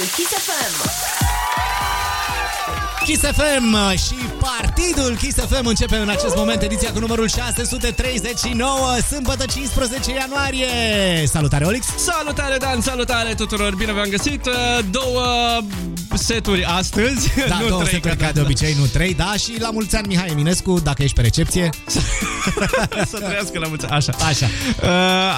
Partidul Kiss FM. Kiss FM și Partidul Kiss FM începe în acest moment ediția cu numărul 639, sâmbătă 15 ianuarie. Salutare, Olix! Salutare, Dan! Salutare tuturor! Bine v-am găsit! Două seturi astăzi. Da, nu două trei, seturi că- ca de obicei, nu trei, da, și la mulți ani Mihai Eminescu, dacă ești pe recepție. Să trăiască la mulți ani. Așa. Așa. Uh,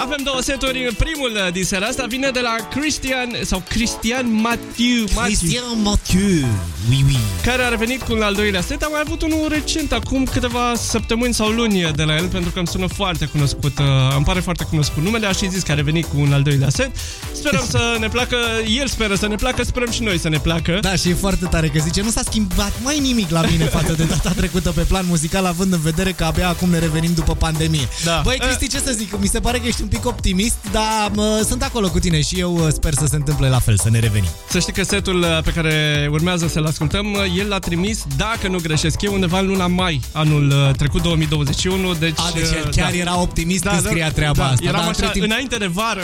avem două seturi. Primul uh, din seara asta vine de la Christian sau Cristian Mathieu, Mathieu Cristian Mathieu, oui, oui. care a revenit cu un al doilea set. Am mai avut unul recent, acum câteva săptămâni sau luni de la el, pentru că îmi sună foarte cunoscut. Uh, îmi pare foarte cunoscut numele, așa zis că a revenit cu un al doilea set. Sperăm să ne placă, el speră să ne placă, sperăm și noi să ne placă. Da, și e foarte tare că zice, nu s-a schimbat mai nimic la mine față de data trecută pe plan muzical, având în vedere că abia acum ne revenim după pandemie. Da. Băi, Cristi, ce să zic, mi se pare că ești un pic optimist, dar mă, sunt acolo cu tine și eu uh, sper să se întâmple la fel, să ne revenim. Să știi că setul uh, pe care urmează să-l ascultăm, uh, el l-a trimis, dacă nu greșesc eu, undeva în luna mai anul uh, trecut, 2021. Deci, A, deci el uh, chiar da. era optimist când scria treaba da, asta. Eram dar așa, între timp- înainte de vară.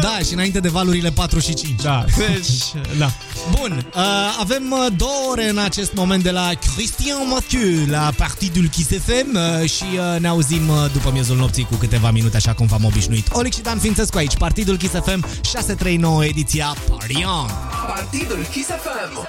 Da, și înainte de valurile 4 și 5. Da, deci, da. Bun, uh, avem uh, două ore în acest moment de la Cristian Mathieu la Partidul Kiss FM uh, și uh, ne auzim uh, după miezul nopții cu câteva minute, așa cum v-am obișnuit. Olic și Dan Fințescu aici, Partidul Kiss FM 639 ediția Party On! Partidul Kiss FM.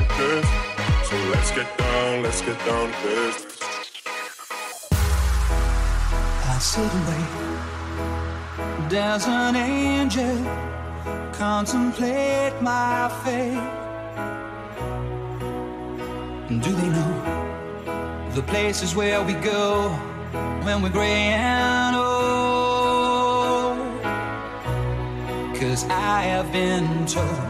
like this. So let's get down, let's get down to business. I sit and wait. Does an angel contemplate my fate? Do they know the places where we go when we're gray and old? Cause I have been told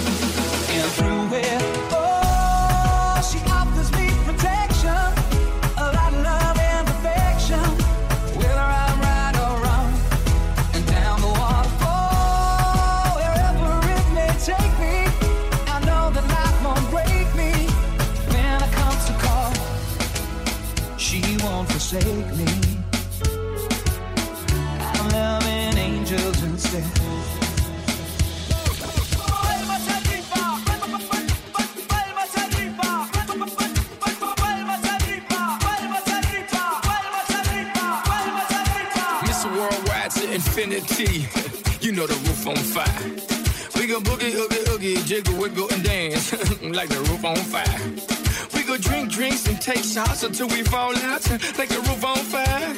forsake me. I'm loving angels instead. Worldwide to infinity, you know the roof on fire. We can boogie, oogie, oogie, jiggle, wiggle, and dance like the roof on fire could drink drinks and take shots until we fall out like the roof on fire.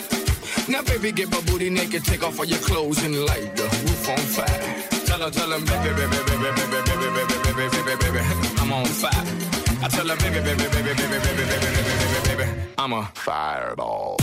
Now, baby, get my booty naked, take off all your clothes and light the roof on fire. Tell her, tell her, baby, baby, baby, baby, baby, baby, baby, baby, baby, baby, I'm on fire. I tell her, baby, baby, baby, baby, baby, baby, baby, baby, baby, I'm a fireball.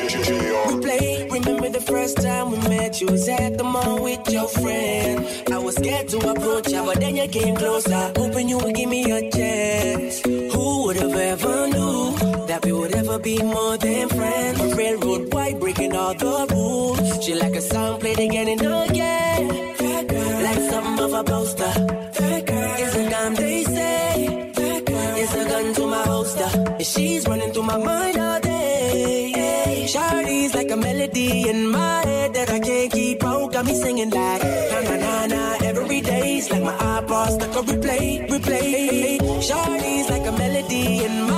We Play. Remember the first time we met? You was at the mall with your friend. I was scared to approach you, but then you came closer, hoping you would give me a chance. Who would have ever knew that we would ever be more than friends? A railroad white breaking all the rules. She like a song played again and again. That girl. Like something of a poster. That girl. It's a gun they say. That girl. It's a gun to my holster. She's running through my mind all day. Shawty's like a melody in my head that I can't keep out. Got me singing like na na na na. Every day's like my eyeballs stuck on replay, replay. Shawty's like a melody in my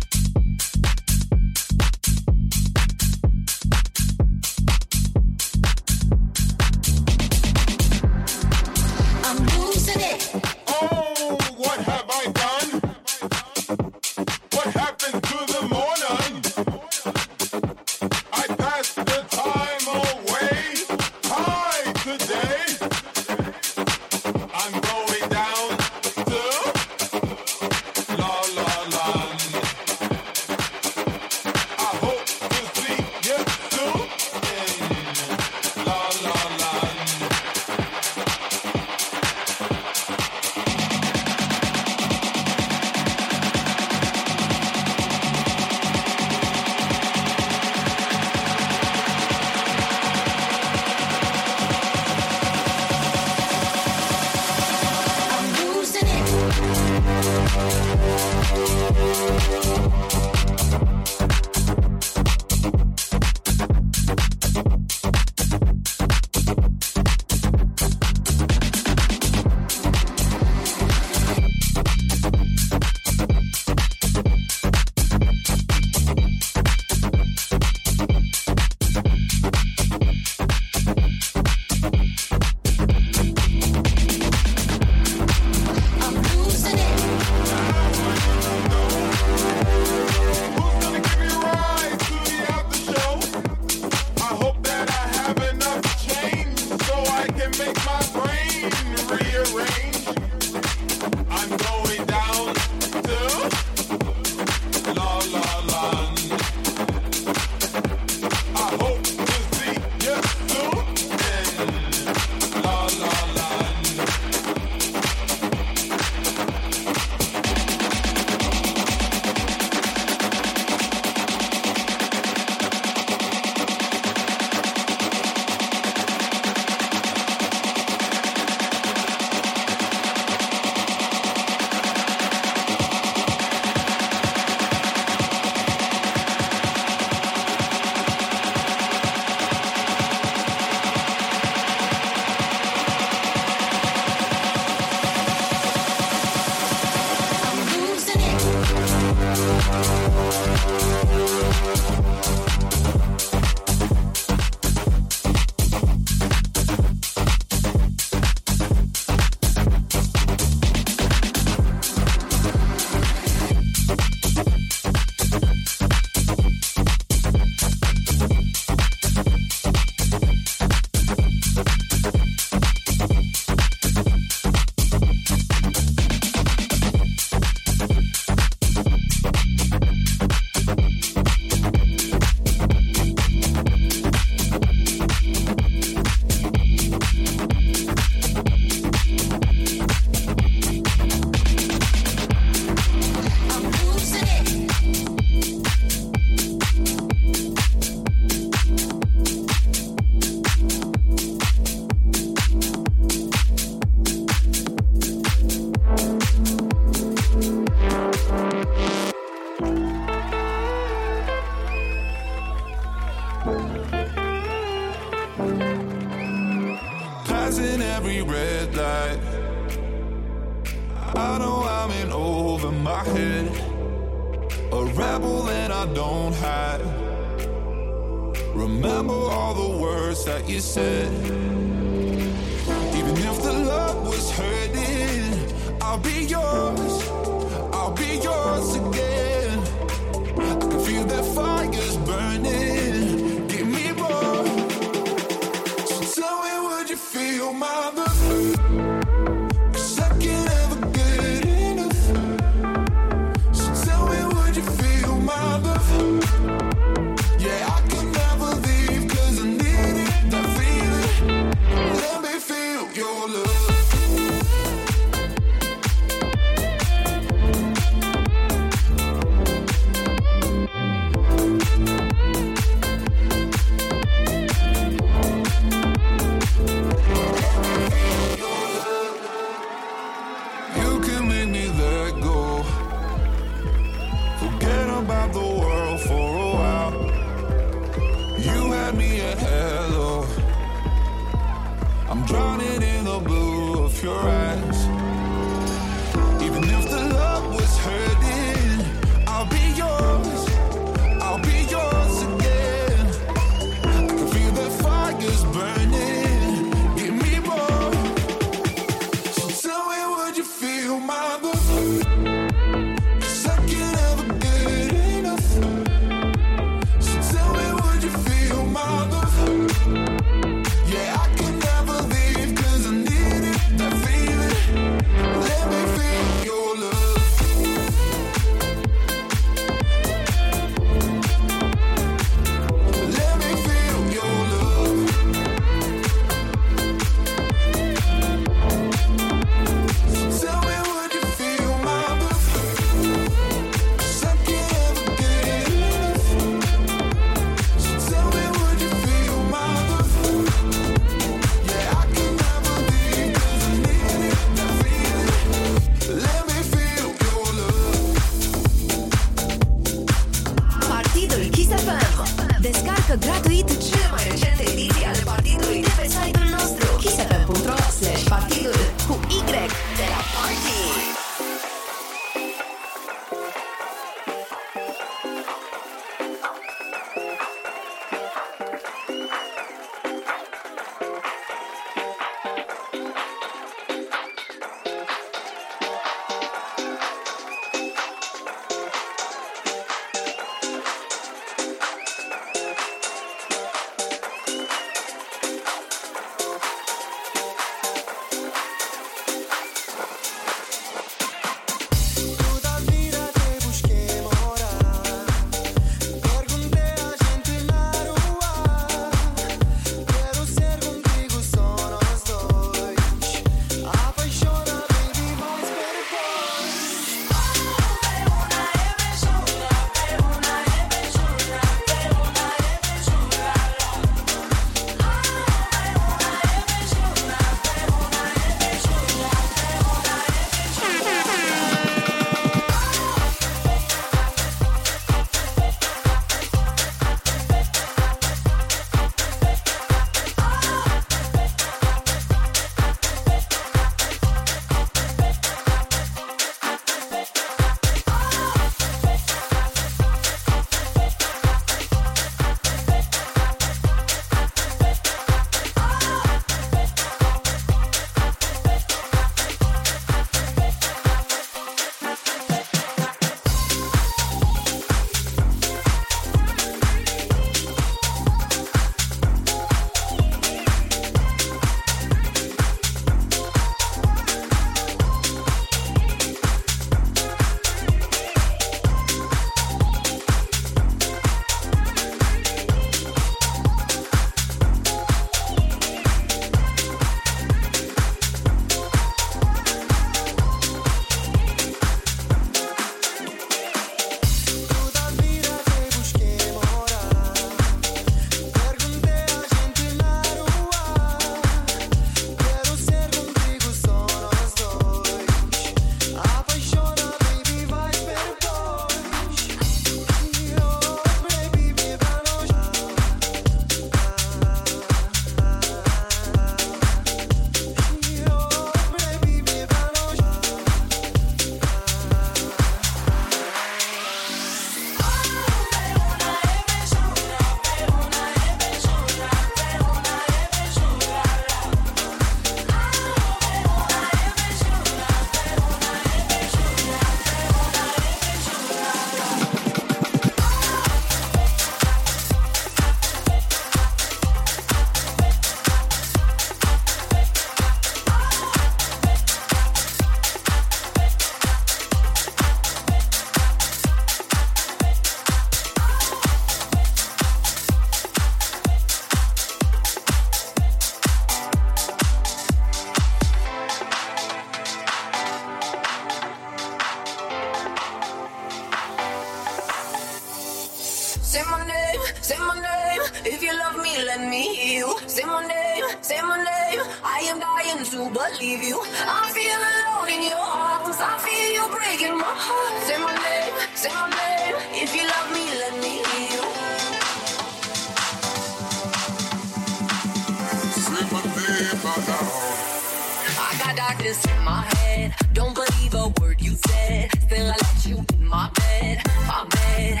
my bed.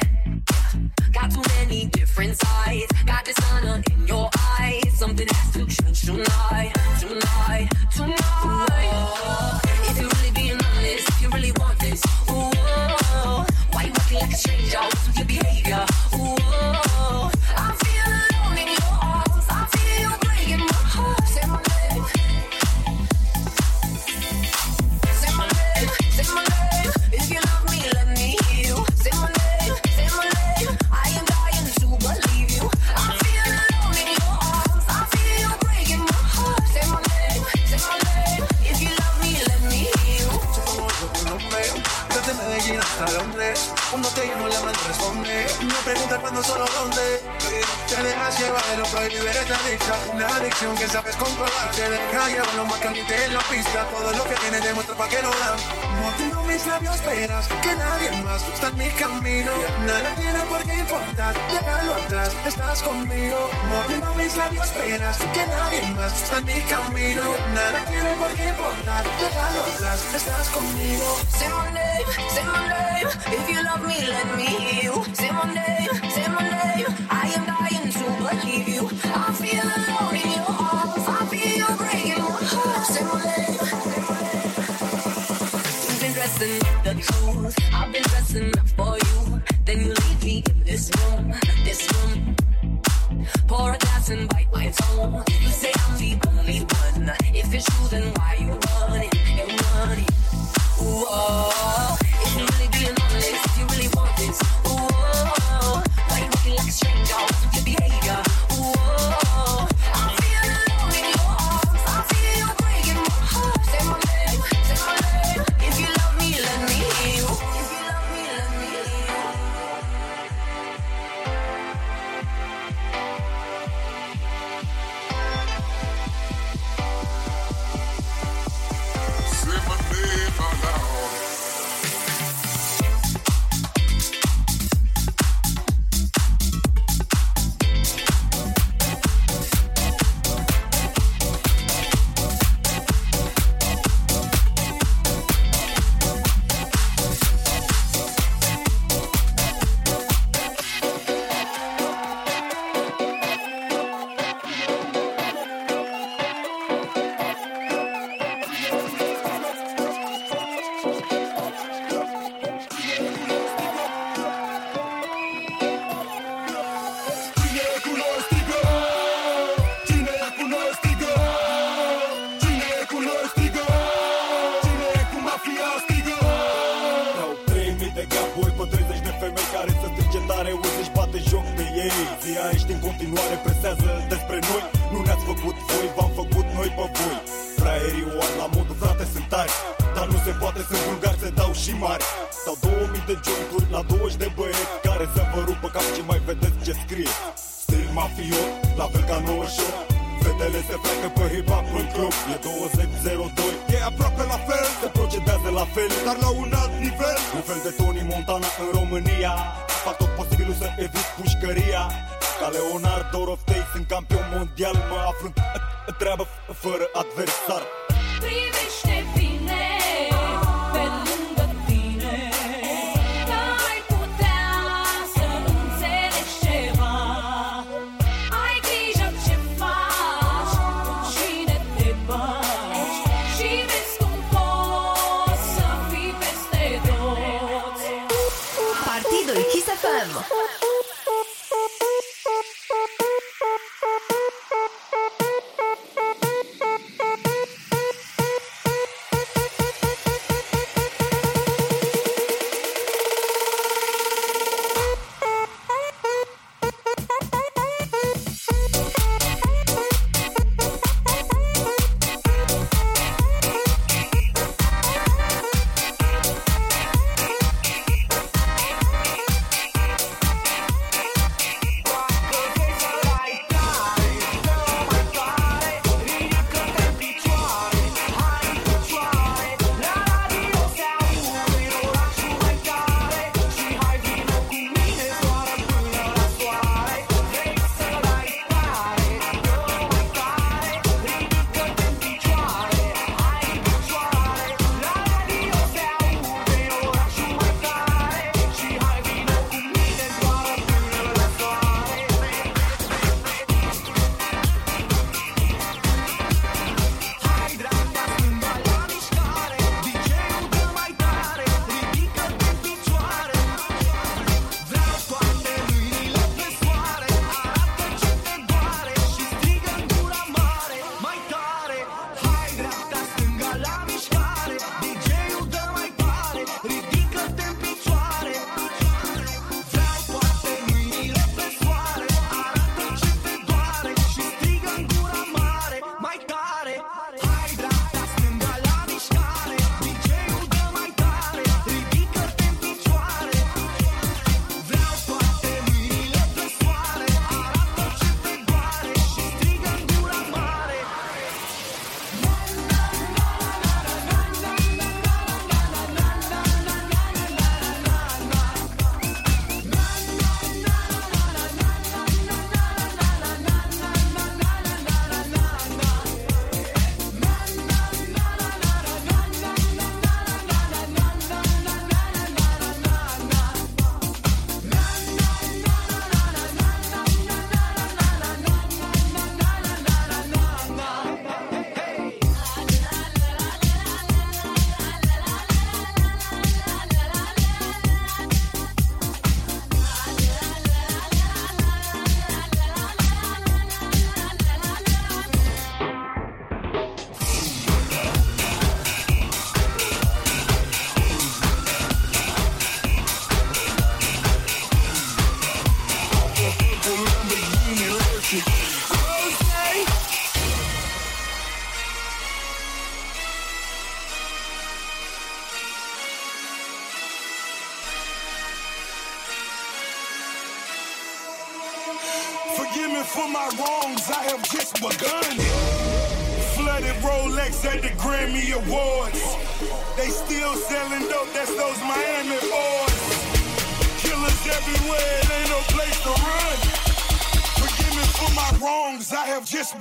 Got too many different sides. Got dishonor in your eyes. Something has to change tonight, tonight, tonight. If you're really being honest, if you really want this, why you acting like a stranger? With your behavior? Una adicción que sabes controlar. Te deja llevar lo más caliente en la pista. Todo lo que tienes demuestra pa' que lo dan. Motivo mis labios, esperas que nadie más está en mi camino. Nada tiene por qué importar. Déjalo atrás, estás conmigo. Motivo mis labios, esperas que nadie más está en mi camino. Nada tiene por qué importar. Déjalo atrás, estás conmigo. Say my name, say my name. If you love me, let me hear you. Say my name, say my name. I am dying to believe you.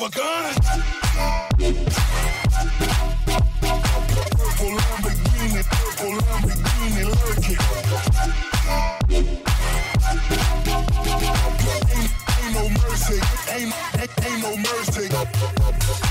Begun. Purple Lamborghini, purple Lamborghini lurking. Ain't, ain't no mercy, ain't, ain't, ain't no mercy.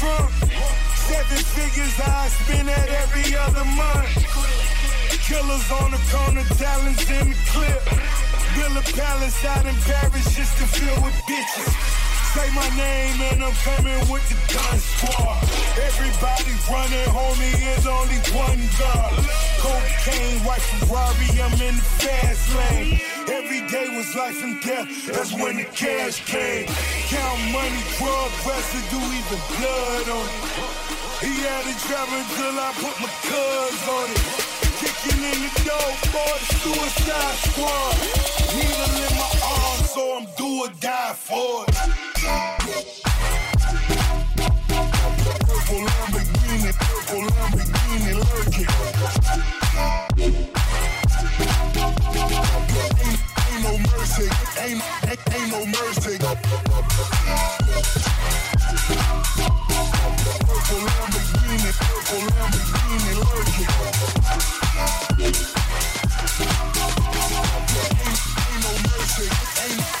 Seven figures I spend at every other month. Killers on the corner, talents in the clip. Build a palace out in Paris just to fill with bitches. Say my name and I'm coming with the gun squad. Everybody running, homie, is only one God. Cocaine, white Ferrari, I'm in the fast lane. Every day was life and death, that's when the cash came. Count money, drug residue, even blood on it. He had it driving till I put my cuz on it. Kicking in the door for the suicide squad. Needle in my arm, so I'm do or die for it. Purple Lamborghini, purple Lamborghini lurking. Ain't, ain't no mercy, ain't, ain't, ain't no mercy. Purple Lamborghini, purple Lamborghini lurking. Ain't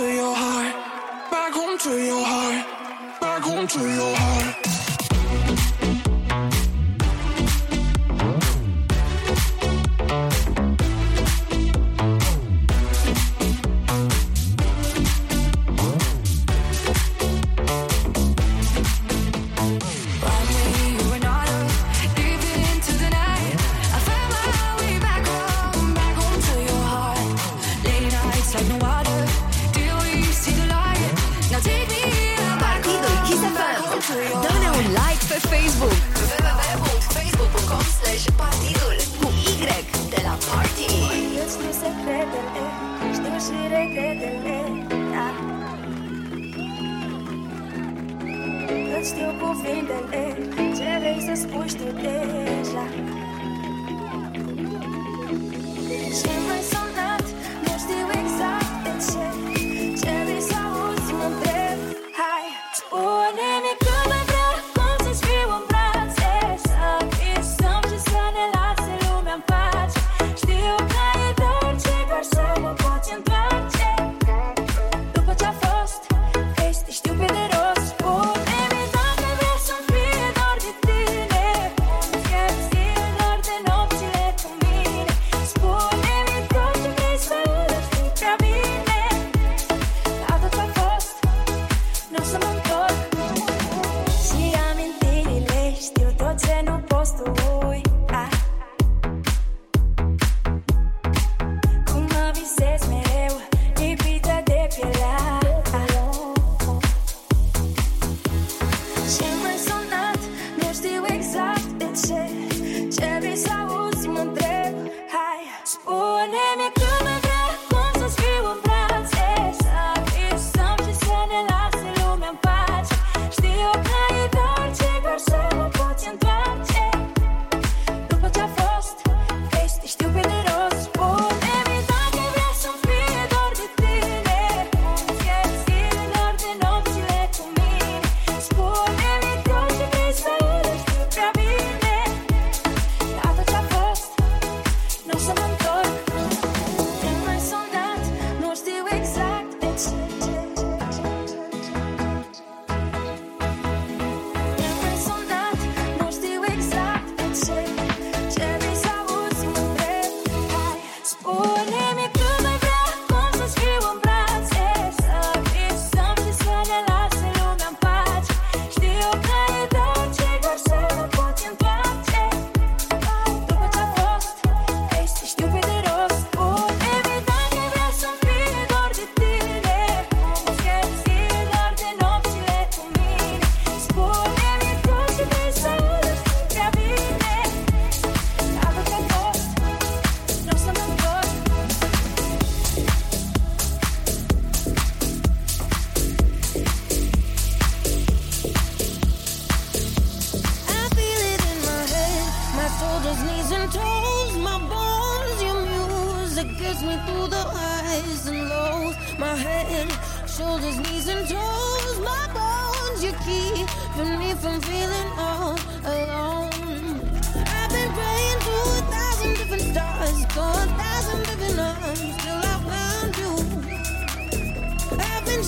to your heart, back home to your heart, back home to your heart.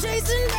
Chasing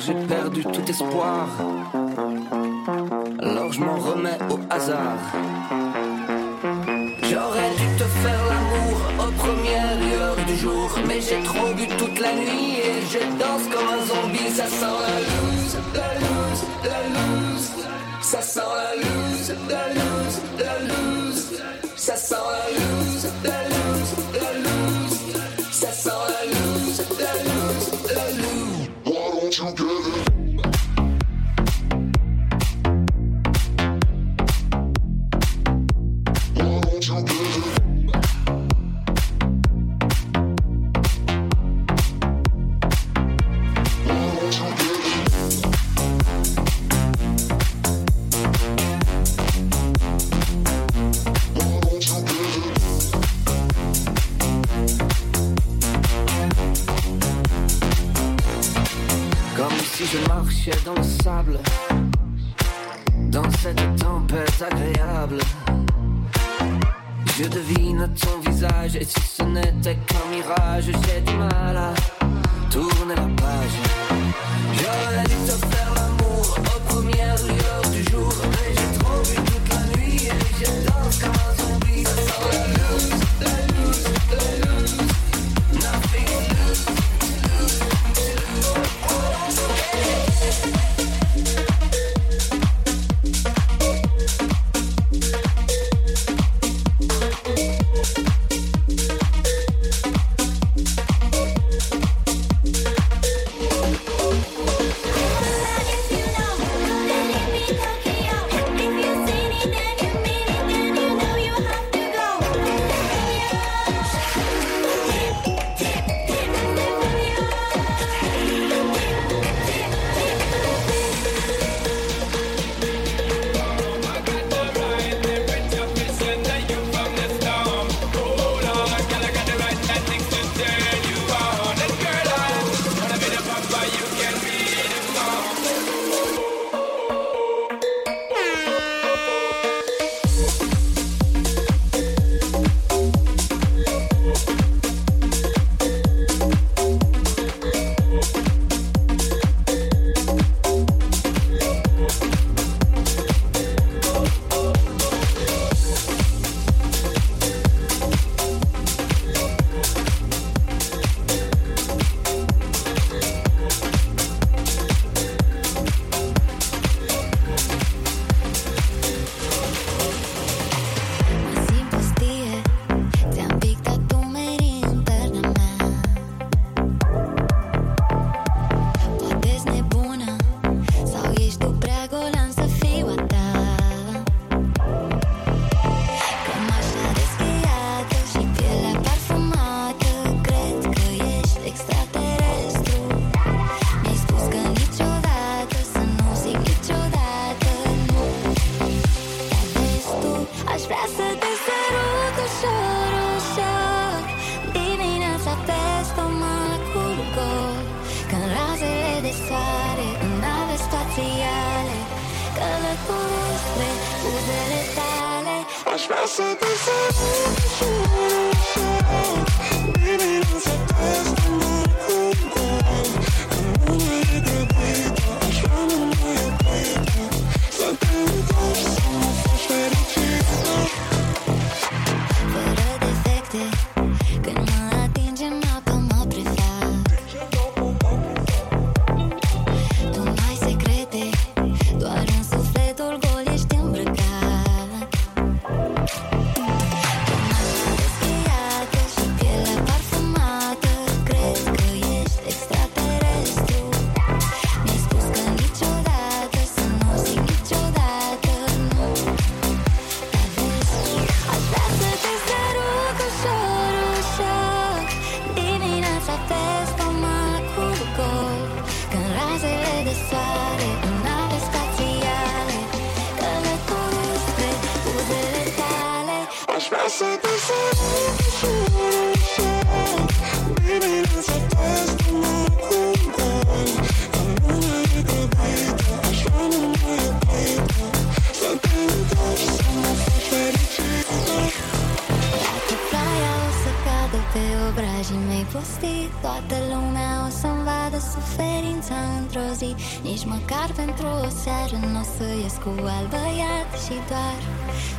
j'ai perdu tout espoir. Alors je m'en remets au hasard. J'aurais dû te faire l'amour aux premières lueurs du jour. Mais j'ai trop bu toute la nuit et je danse comme un zombie. Ça sent la loose, la loose, la loose. Ça sent la loose, la loose, la loose. Ça sent la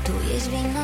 Tu és vinagre.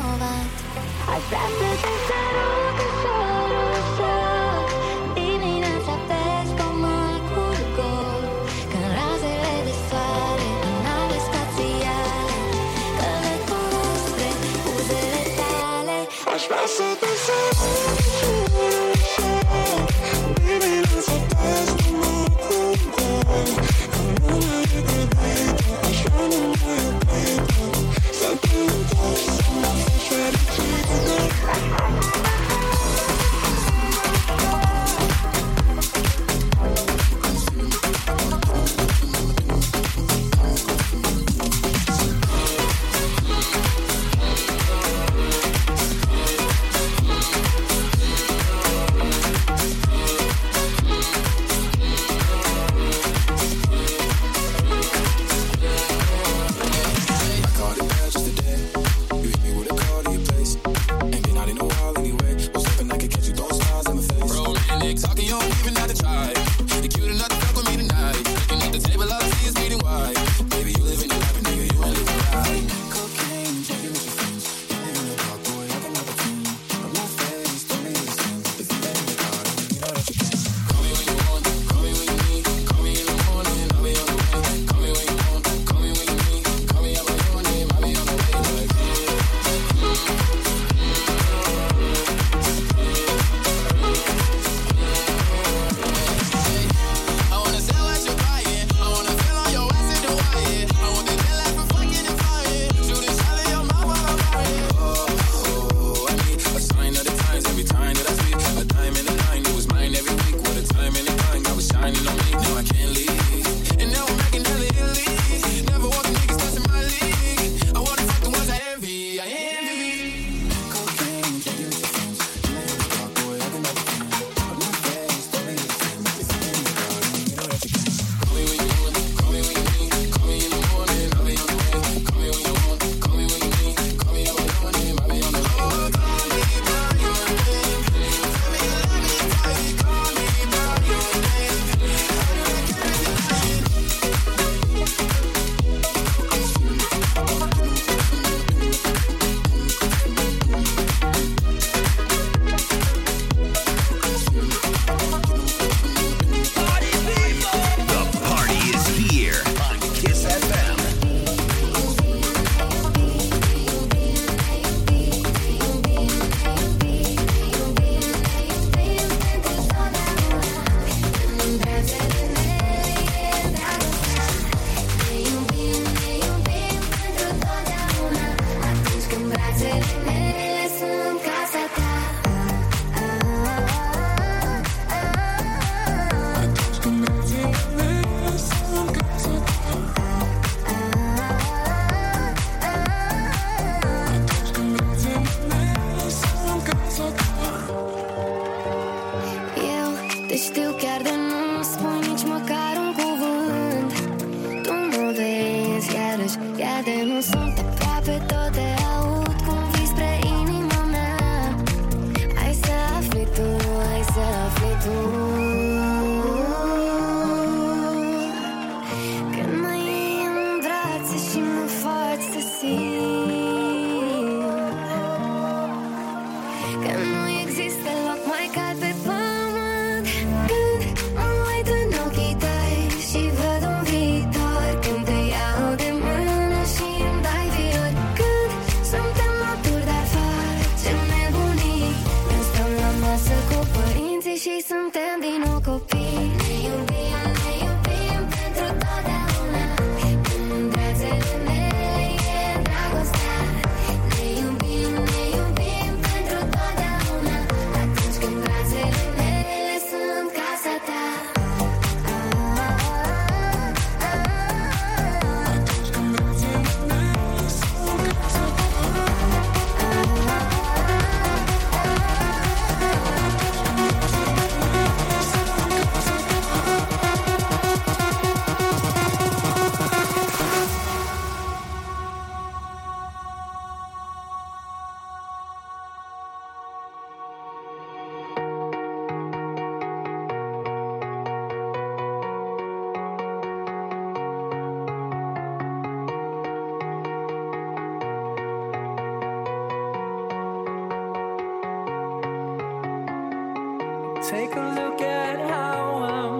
Take a look at how I'm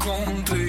encontre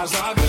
eyes. I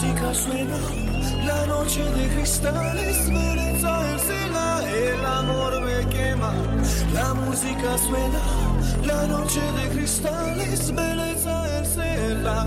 música suena, la noche de cristales merece el cena, el amor me quema. La música suena, la noche de cristales oh, merece el cena.